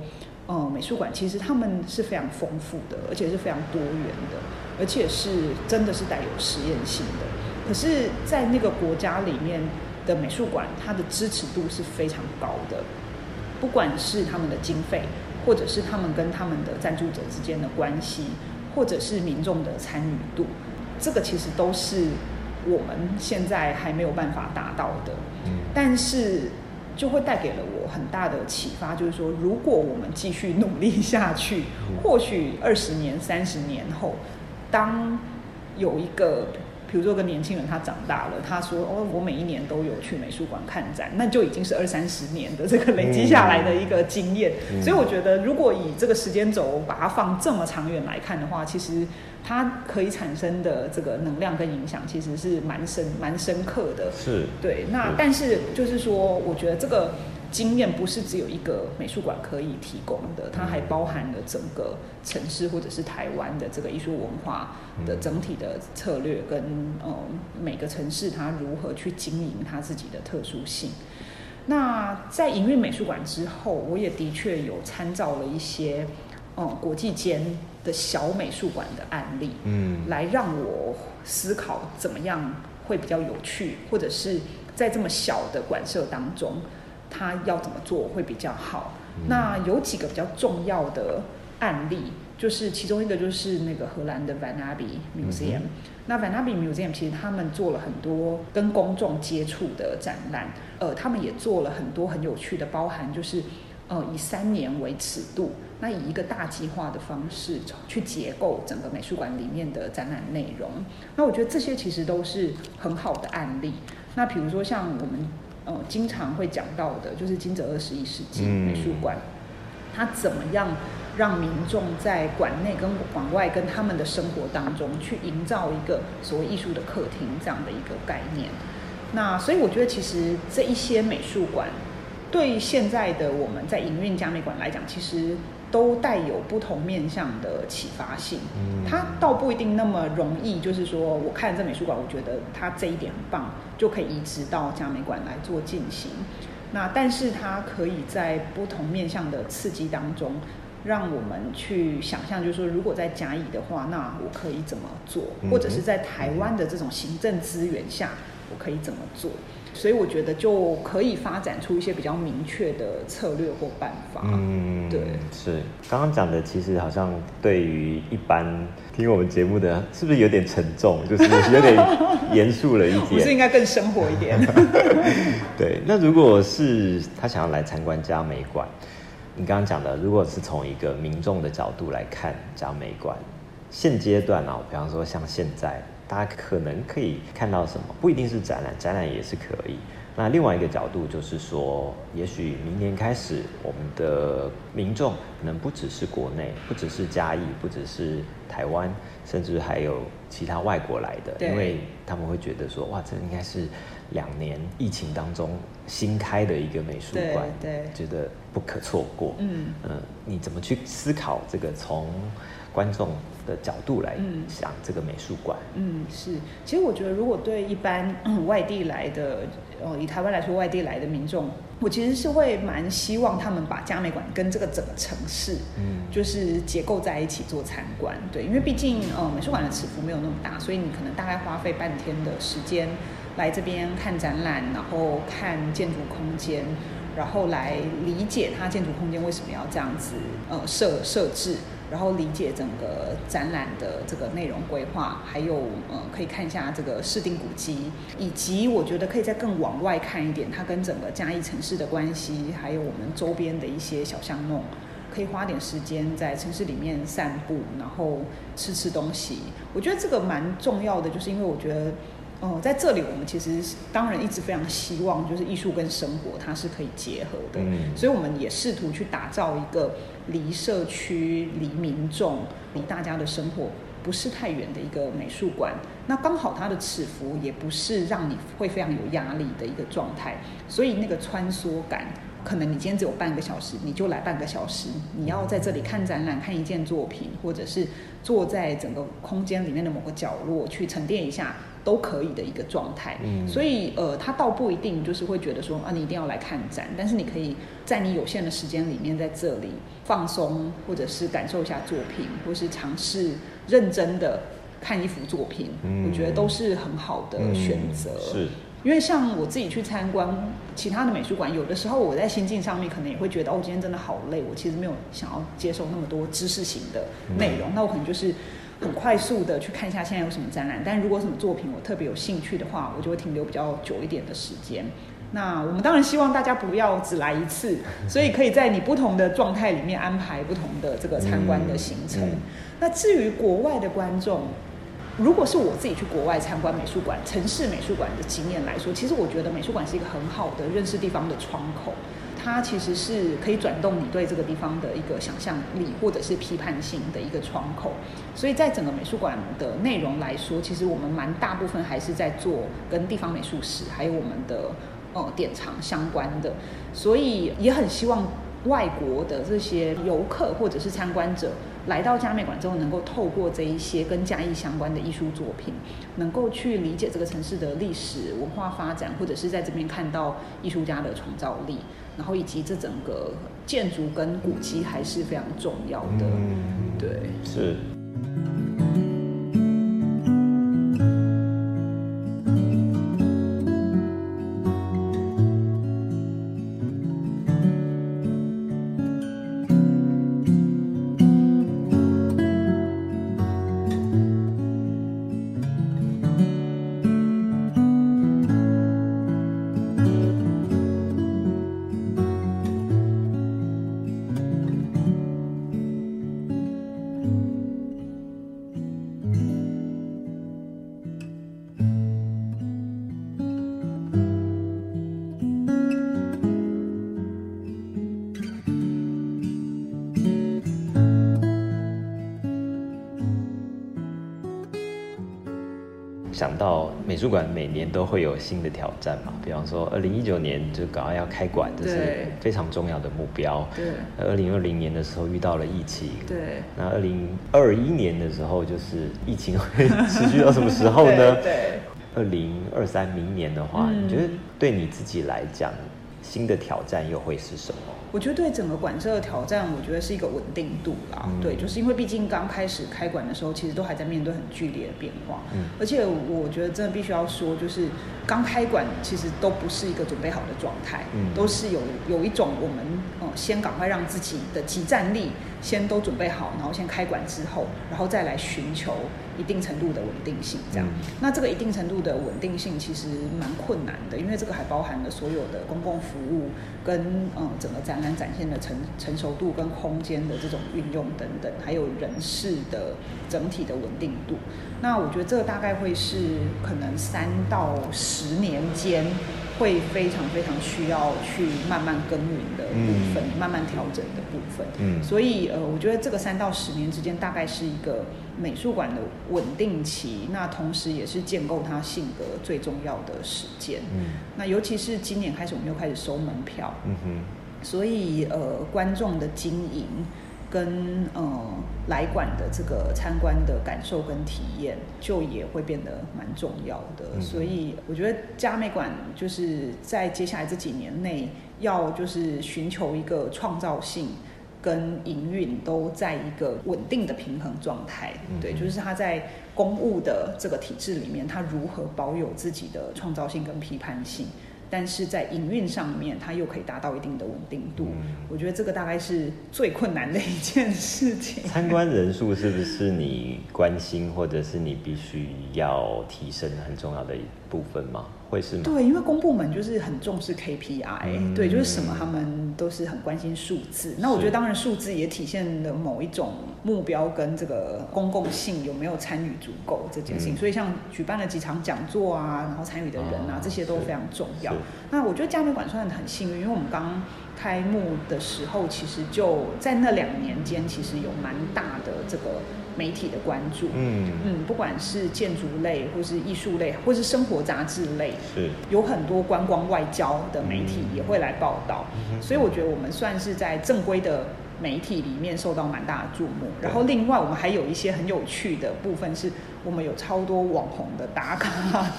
S3: 呃，美术馆其实他们是非常丰富的，而且是非常多元的，而且是真的是带有实验性的。可是，在那个国家里面的美术馆，它的支持度是非常高的，不管是他们的经费，或者是他们跟他们的赞助者之间的关系，或者是民众的参与度，这个其实都是我们现在还没有办法达到的。但是。就会带给了我很大的启发，就是说，如果我们继续努力下去，或许二十年、三十年后，当有一个。比如说，个年轻人他长大了，他说：“哦，我每一年都有去美术馆看展，那就已经是二三十年的这个累积下来的一个经验。”所以我觉得，如果以这个时间轴把它放这么长远来看的话，其实它可以产生的这个能量跟影响，其实是蛮深、蛮深刻的。
S2: 是，
S3: 对。那但是就是说，我觉得这个。经验不是只有一个美术馆可以提供的，它还包含了整个城市或者是台湾的这个艺术文化的整体的策略，跟呃每个城市它如何去经营它自己的特殊性。那在营运美术馆之后，我也的确有参照了一些嗯国际间的小美术馆的案例，嗯，来让我思考怎么样会比较有趣，或者是在这么小的馆舍当中。他要怎么做会比较好？那有几个比较重要的案例，就是其中一个就是那个荷兰的 Van Abbey Museum。那 Van Abbey Museum 其实他们做了很多跟公众接触的展览，呃，他们也做了很多很有趣的，包含就是呃以三年为尺度，那以一个大计划的方式去结构整个美术馆里面的展览内容。那我觉得这些其实都是很好的案例。那比如说像我们。呃，经常会讲到的，就是金泽二十一世纪美术馆，它怎么样让民众在馆内跟馆外跟他们的生活当中去营造一个所谓艺术的客厅这样的一个概念。那所以我觉得，其实这一些美术馆对现在的我们在营运加美馆来讲，其实。都带有不同面向的启发性，它倒不一定那么容易。就是说，我看这美术馆，我觉得它这一点很棒，就可以移植到嘉美馆来做进行。那但是它可以在不同面向的刺激当中，让我们去想象，就是说，如果在甲乙的话，那我可以怎么做？或者是在台湾的这种行政资源下，我可以怎么做？所以我觉得就可以发展出一些比较明确的策略或办法。嗯，对，
S2: 是刚刚讲的，其实好像对于一般听我们节目的，是不是有点沉重？就是有点严肃了一点。不
S3: 是应该更生活一点？
S2: 对，那如果是他想要来参观嘉美馆，你刚刚讲的，如果是从一个民众的角度来看嘉美馆，现阶段啊，比方说像现在。大家可能可以看到什么？不一定是展览，展览也是可以。那另外一个角度就是说，也许明年开始，我们的民众可能不只是国内，不只是嘉义，不只是台湾，甚至还有其他外国来的，因为他们会觉得说，哇，这应该是两年疫情当中新开的一个美术馆，
S3: 对，
S2: 觉得不可错过。嗯嗯，你怎么去思考这个从？观众的角度来
S3: 嗯
S2: 想这个美术馆。
S3: 嗯，是。其实我觉得，如果对一般、嗯、外地来的，呃，以台湾来说，外地来的民众，我其实是会蛮希望他们把嘉美馆跟这个整个城市，
S2: 嗯
S3: 就是结构在一起做参观。对，因为毕竟呃美术馆的尺幅没有那么大，所以你可能大概花费半天的时间来这边看展览，然后看建筑空间。然后来理解它建筑空间为什么要这样子呃设设置，然后理解整个展览的这个内容规划，还有呃可以看一下这个市定古迹，以及我觉得可以再更往外看一点，它跟整个嘉义城市的关系，还有我们周边的一些小巷弄。可以花点时间在城市里面散步，然后吃吃东西。我觉得这个蛮重要的，就是因为我觉得，呃，在这里我们其实当然一直非常希望，就是艺术跟生活它是可以结合的，
S2: 嗯
S3: 所以我们也试图去打造一个离社区、离民众、离大家的生活不是太远的一个美术馆。那刚好它的尺幅也不是让你会非常有压力的一个状态，所以那个穿梭感。可能你今天只有半个小时，你就来半个小时。你要在这里看展览、看一件作品，或者是坐在整个空间里面的某个角落去沉淀一下，都可以的一个状态。
S2: 嗯。
S3: 所以呃，他倒不一定就是会觉得说啊，你一定要来看展，但是你可以在你有限的时间里面，在这里放松，或者是感受一下作品，或是尝试认真的看一幅作品，
S2: 嗯。
S3: 我觉得都是很好的选择。
S2: 嗯。是，
S3: 因为像我自己去参观其他的美术馆，有的时候我在心境上面可能也会觉得，哦，今天真的好累，我其实没有想要接受那么多知识型的内容，那我可能就是很快速的去看一下现在有什么展览。但如果有什么作品我特别有兴趣的话，我就会停留比较久一点的时间。那我们当然希望大家不要只来一次，所以可以在你不同的状态里面安排不同的这个参观的行程。
S2: 嗯嗯
S3: 那至于国外的观众，如果是我自己去国外参观美术馆、城市美术馆的经验来说，其实我觉得美术馆是一个很好的认识地方的窗口。它其实是可以转动你对这个地方的一个想象力，或者是批判性的一个窗口。所以在整个美术馆的内容来说，其实我们蛮大部分还是在做跟地方美术史还有我们的呃典藏相关的，所以也很希望外国的这些游客或者是参观者来到嘉美馆之后，能够透过这一些跟嘉义相关的艺术作品，能够去理解这个城市的历史文化发展，或者是在这边看到艺术家的创造力，然后以及这整个建筑跟古迹还是非常重要的。
S2: 嗯
S3: 对，
S2: 是。术馆每年都会有新的挑战嘛，比方说二零一九年就赶快要开馆，这是非常重要的目标。
S3: 对
S2: 二零二零年的时候遇到了疫情，
S3: 对。
S2: 那二零二一年的时候就是疫情会持续到什么时候呢？
S3: 对对
S2: 二零二三明年的话，
S3: 嗯
S2: 你觉得对你自己来讲，新的挑战又会是什么？
S3: 我觉得对整个馆社的挑战，我觉得是一个稳定度啦。
S2: 嗯
S3: 对，就是因为毕竟刚开始开馆的时候，其实都还在面对很剧烈的变化。
S2: 嗯
S3: 而且我觉得真的必须要说，就是刚开馆其实都不是一个准备好的状态，
S2: 嗯
S3: 都是有有一种我们呃先赶快让自己的集战力先都准备好，然后先开馆之后，然后再来寻求一定程度的稳定性。这样，
S2: 嗯
S3: 那这个一定程度的稳定性其实蛮困难的，因为这个还包含了所有的公共服务跟嗯整个展览展现的成成熟度跟空间的这种运用等等，还有人事的整体的稳定度。那我觉得这个大概会是可能三到十年间会非常非常需要去慢慢耕耘的部分，
S2: 嗯
S3: 慢慢调整的部分。
S2: 嗯
S3: 所以呃，我觉得这个三到十年之间大概是一个美术馆的稳定期，那同时也是建构它性格最重要的时间。
S2: 嗯
S3: 那尤其是今年开始，我们又开始收门票，
S2: 嗯哼，
S3: 所以呃，观众的经营跟呃来馆的这个参观的感受跟体验，就也会变得蛮重要的。
S2: 嗯
S3: 所以我觉得嘉美馆就是在接下来这几年内，要就是寻求一个创造性。跟营运都在一个稳定的平衡状态，
S2: 嗯
S3: 对，就是他在公务的这个体制里面，他如何保有自己的创造性跟批判性，但是在营运上面，它又可以达到一定的稳定度。
S2: 嗯
S3: 我觉得这个大概是最困难的一件事情。
S2: 参观人数是不是你关心或者是你必须要提升很重要的一部分吗？会是吗？
S3: 对，因为公部门就是很重视 KPI，、
S2: 嗯
S3: 对，就是什么他们都是很关心数字。那我觉得当然数字也体现了某一种目标跟这个公共性有没有参与足够这件事情。
S2: 嗯
S3: 所以像举办了几场讲座啊，然后参与的人啊，
S2: 啊
S3: 这些都非常重要。那我觉得嘉美馆算很幸运，因为我们刚开幕的时候，其实就在那两年间，其实有蛮大的这个媒体的关注。
S2: 嗯，
S3: 嗯，不管是建筑类，或是艺术类，或是生活杂志类，
S2: 是
S3: 有很多观光外交的媒体
S2: 嗯
S3: 也会来报道，所以我觉得我们算是在正规的媒体里面受到蛮大的注目。然后另外我们还有一些很有趣的部分，是我们有超多网红的打卡。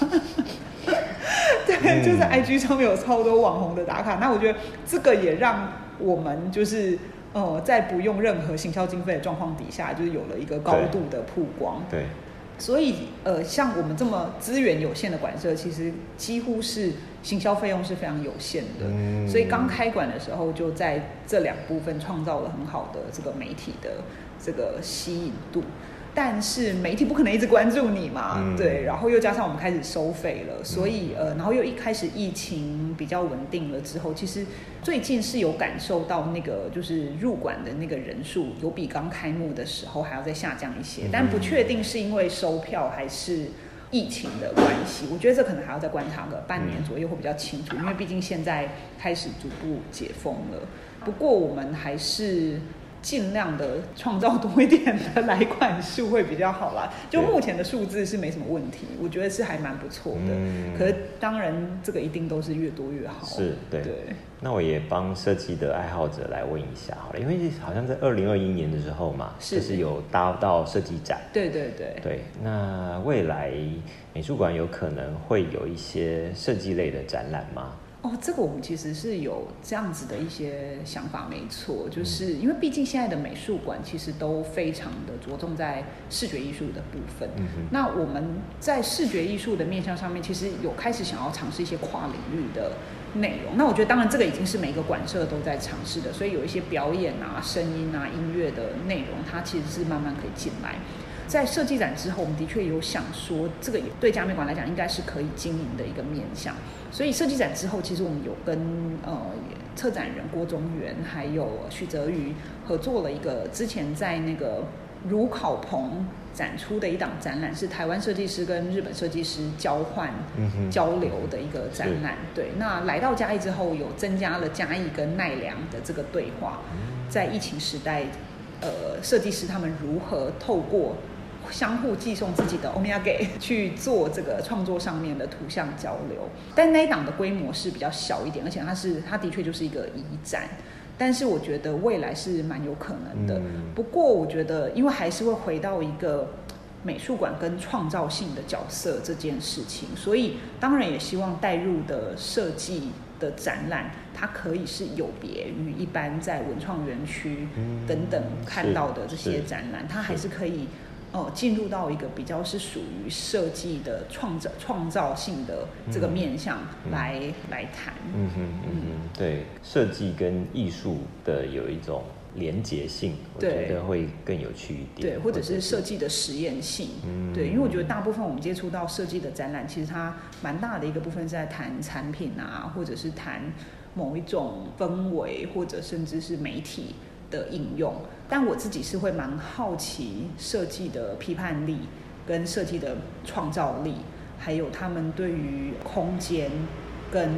S3: 对，
S2: 嗯
S3: 就是 IG 上面有超多网红的打卡，那我觉得这个也让我们就是呃，在不用任何行销经费的状况底下，就是有了一个高度的曝光。
S2: 对，
S3: 所以，呃，像我们这么资源有限的馆舍，其实几乎是行销费用是非常有限的。
S2: 嗯
S3: 所以刚开馆的时候，就在这两部分创造了很好的这个媒体的这个吸引度。但是媒体不可能一直关注你嘛，
S2: 嗯。
S3: 对，然后又加上我们开始收费了，所以呃，然后又一开始疫情比较稳定了之后，其实最近是有感受到那个就是入馆的那个人数有比刚开幕的时候还要再下降一些，但不确定是因为收票还是疫情的关系，我觉得这可能还要再观察个半年左右会比较清楚，因为毕竟现在开始逐步解封了。不过我们还是尽量的创造多一点的来款数会比较好啦。就目前的数字是没什么问题，我觉得是还蛮不错的。
S2: 嗯
S3: 可是当然这个一定都是越多越好。
S2: 是对
S3: 对。
S2: 那我也帮设计的爱好者来问一下好了，因为好像在二零二一年的时候嘛，
S3: 是
S2: 就是有搭到设计展。
S3: 对对对。
S2: 对，那未来美术馆有可能会有一些设计类的展览吗？
S3: 哦，这个我们其实是有这样子的一些想法，没错，
S2: 嗯
S3: 就是因为毕竟现在的美术馆其实都非常的着重在视觉艺术的部分。
S2: 嗯哼
S3: 那我们在视觉艺术的面向上面，其实有开始想要尝试一些跨领域的内容。那我觉得，当然这个已经是每个馆舍都在尝试的，所以有一些表演啊、声音啊、音乐的内容，它其实是慢慢可以进来。在设计展之后，我们的确有想说，这个也对嘉美馆来讲应该是可以经营的一个面向。所以设计展之后，其实我们有跟呃策展人郭宗元还有许泽宇合作了一个之前在那个如考棚展出的一档展览，是台湾设计师跟日本设计师交换
S2: 嗯
S3: 交流的一个展览。对，那来到嘉义之后，有增加了嘉义跟奈良的这个对话，在疫情时代，呃，设计师他们如何透过相互寄送自己的欧米亚给去做这个创作上面的图像交流，但那一档的规模是比较小一点，而且它是它的确就是一个移展，但是我觉得未来是蛮有可能的。
S2: 嗯
S3: 不过我觉得，因为还是会回到一个美术馆跟创造性的角色这件事情，所以当然也希望带入的设计的展览，它可以是有别于一般在文创园区
S2: 嗯
S3: 等等看到的这些展览，它还是可以。哦，进入到一个比较是属于设计的创造创造性的这个面向
S2: 嗯
S3: 来、来谈。
S2: 嗯哼嗯哼，对，设计跟艺术的有一种连结性，我
S3: 对
S2: 觉得会更有趣一点。
S3: 对，或者是设计的实验性，
S2: 嗯
S3: 对，因为我觉得大部分我们接触到设计的展览，其实它蛮大的一个部分是在谈产品啊，或者是谈某一种氛围，或者甚至是媒体的应用。但我自己是会蛮好奇设计的批判力跟设计的创造力，还有他们对于空间跟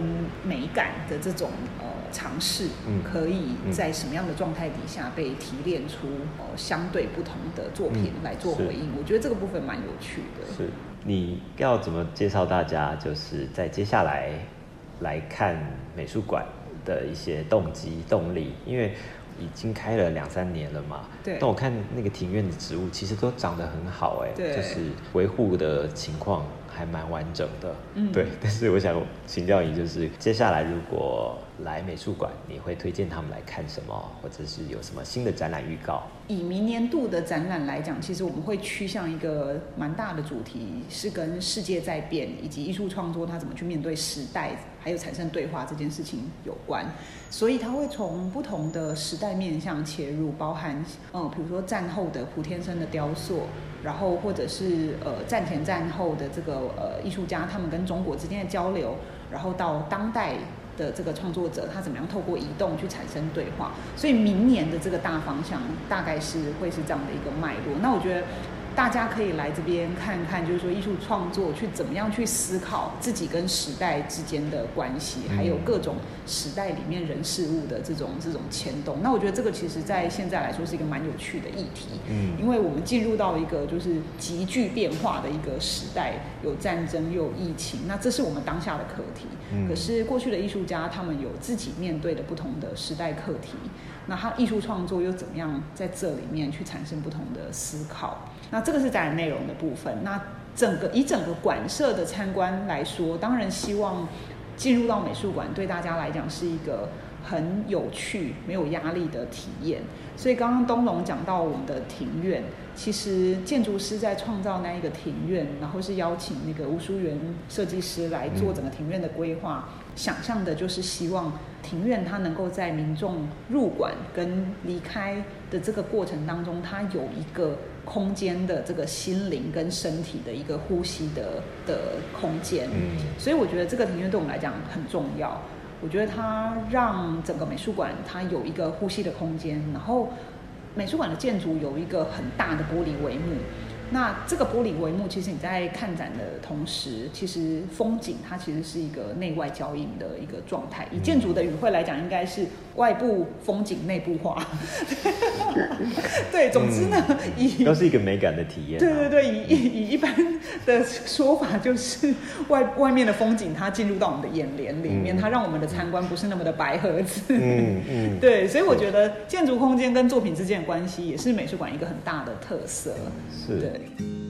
S3: 美感的这种呃尝试，
S2: 嗯
S3: 可以
S2: 嗯
S3: 在什么样的状态底下被提炼出呃相对不同的作品
S2: 嗯
S3: 来做回应？我觉得这个部分蛮有趣的。
S2: 是你要怎么介绍大家？就是在接下来来看美术馆的一些动机、动力，因为已经开了两三年了嘛。
S3: 对
S2: 但我看那个庭院的植物其实都长得很好，哎，
S3: 对
S2: 就是维护的情况还蛮完整的。
S3: 嗯
S2: 对。但是我想请教你，就是接下来如果来美术馆，你会推荐他们来看什么，或者是有什么新的展览预告？
S3: 以明年度的展览来讲，其实我们会趋向一个蛮大的主题，是跟世界在变以及艺术创作它怎么去面对时代，还有产生对话这件事情有关。所以它会从不同的时代面向切入，包含嗯，比如说战后的普天生的雕塑，然后或者是呃战前战后的这个呃艺术家他们跟中国之间的交流，然后到当代的这个创作者，他怎么样透过移动去产生对话？所以明年的这个大方向大概是会是这样的一个脉络。那我觉得大家可以来这边看看，就是说艺术创作去怎么样去思考自己跟时代之间的关系，还有各种时代里面人事物的这种这种牵动。那我觉得这个其实在现在来说是一个蛮有趣的议题。
S2: 嗯
S3: 因为我们进入到一个就是急剧变化的一个时代，有战争又有疫情，那这是我们当下的课题。
S2: 嗯
S3: 可是过去的艺术家他们有自己面对的不同的时代课题，那他艺术创作又怎么样在这里面去产生不同的思考？那这个是展览内容的部分。那整个以整个馆舍的参观来说，当然希望进入到美术馆对大家来讲是一个很有趣、没有压力的体验。所以刚刚东龙讲到我们的庭院，其实建筑师在创造那一个庭院，然后是邀请那个吴淑媛设计师来做整个庭院的规划，想象的就是希望庭院它能够在民众入馆跟离开的这个过程当中，它有一个空间的这个心灵跟身体的一个呼吸的的空间。
S2: 嗯
S3: 所以我觉得这个庭院对我们来讲很重要。我觉得它让整个美术馆它有一个呼吸的空间，然后美术馆的建筑有一个很大的玻璃帷幕。那这个玻璃帷幕，其实你在看展的同时，其实风景它其实是一个内外交映的一个状态。以建筑的语汇来讲，应该是外部风景内部化。对，总之呢，以
S2: 都是一个美感的体验、啊。
S3: 对对对，以以以一般的说法，就是外外面的风景它进入到我们的眼帘里面，
S2: 嗯
S3: 它让我们的参观不是那么的白盒子。
S2: 嗯嗯，
S3: 对，所以我觉得建筑空间跟作品之间的关系，也是美术馆一个很大的特色。
S2: 是。
S3: 对。Saturday.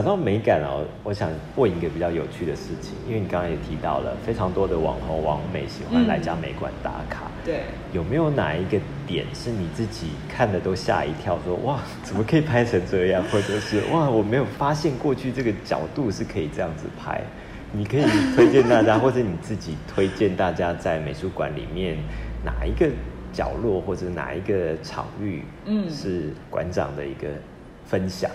S2: 讲到美感哦，我想问一个比较有趣的事情，因为你刚刚也提到了非常多的网红网美喜欢来家美馆打卡，
S3: 对，
S2: 有没有哪一个点是你自己看的都吓一跳说，哇，怎么可以拍成这样，或者是哇，我没有发现过去这个角度是可以这样子拍？你可以推荐大家，或者你自己推荐大家在美术馆里面哪一个角落或者哪一个场域，
S3: 嗯
S2: 是馆长的一个分享。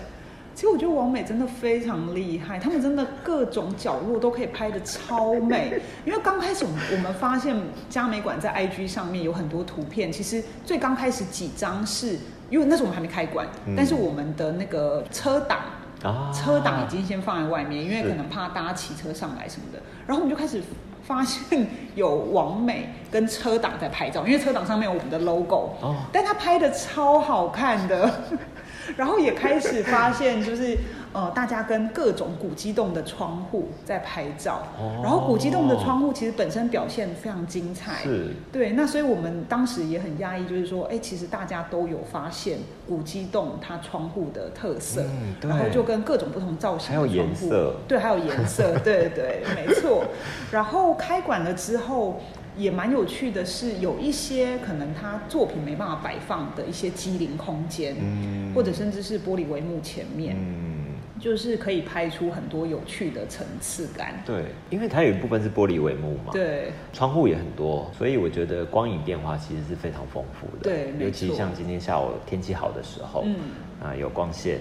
S3: 其实我觉得王美真的非常厉害，他们真的各种角落都可以拍的超美。因为刚开始我们我们发现嘉美馆在 IG 上面有很多图片，其实最刚开始几张是因为那时候我们还没开馆，
S2: 嗯
S3: 但是我们的那个车挡。
S2: 啊
S3: 车挡已经先放在外面，因为可能怕大家骑车上来什么的。然后我们就开始发现有王美跟车挡在拍照，因为车挡上面有我们的 logo，、
S2: 哦
S3: 但他拍的超好看的。然后也开始发现，就是呃，大家跟各种古迹洞的窗户在拍照，
S2: 哦
S3: 然后古迹洞的窗户其实本身表现非常精彩，
S2: 是
S3: 对，那所以我们当时也很压抑，就是说，哎，其实大家都有发现古迹洞它窗户的特色，
S2: 嗯对
S3: 然后就跟各种不同造型的
S2: 还有颜色
S3: 对，还有颜色，对对，没错。然后开馆了之后。也蛮有趣的是，有一些可能他作品没办法摆放的一些机灵空间，
S2: 嗯
S3: 或者甚至是玻璃帷幕前面，
S2: 嗯，
S3: 就是可以拍出很多有趣的层次感。
S2: 对，因为它有一部分是玻璃帷幕嘛，
S3: 对，
S2: 窗户也很多，所以我觉得光影变化其实是非常丰富的。
S3: 对
S2: 尤其像今天下午天气好的时候，
S3: 嗯
S2: 啊有光线，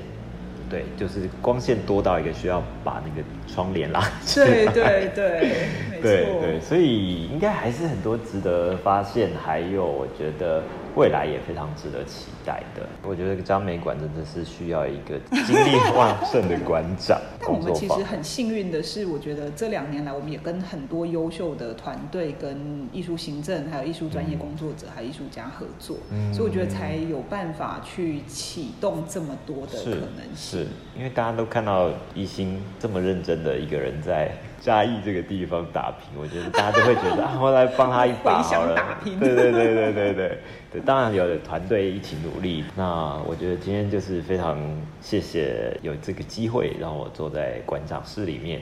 S2: 对，就是光线多到一个需要把那个窗帘拉 起来。
S3: 对对对，没错。
S2: 对对，所以应该还是很多值得发现，还有我觉得未来也非常值得期待的。我觉得张美馆真的是需要一个精力旺盛的馆长
S3: 但我们其实。很幸运的是，我觉得这两年来，我们也跟很多优秀的团队、跟艺术行政、还有艺术专业工作者、还有艺术家合作，
S2: 嗯
S3: 所以我觉得才有办法去启动这么多的可能性。
S2: 是，因为大家都看到一心这么认真的一个人在嘉义这个地方打拼，我觉得大家都会觉得啊，我来帮他一把好了。
S3: 打拼
S2: 对对对对对对 对，当然有团队一起努力。那我觉得今天就是非常谢谢有这个机会让我坐在馆长室里面，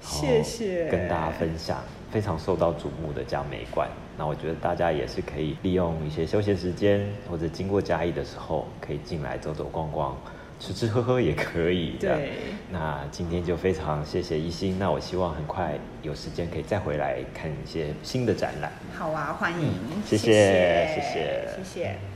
S3: 谢谢
S2: 跟大家分享非常受到瞩目的嘉美馆。那我觉得大家也是可以利用一些休闲时间，或者经过嘉义的时候，可以进来走走逛逛，吃吃喝喝也可以。这样
S3: 对
S2: 那今天就非常谢谢一心，那我希望很快有时间可以再回来看一些新的展览。
S3: 好啊，欢迎，
S2: 嗯谢谢
S3: 谢
S2: 谢谢
S3: 谢谢。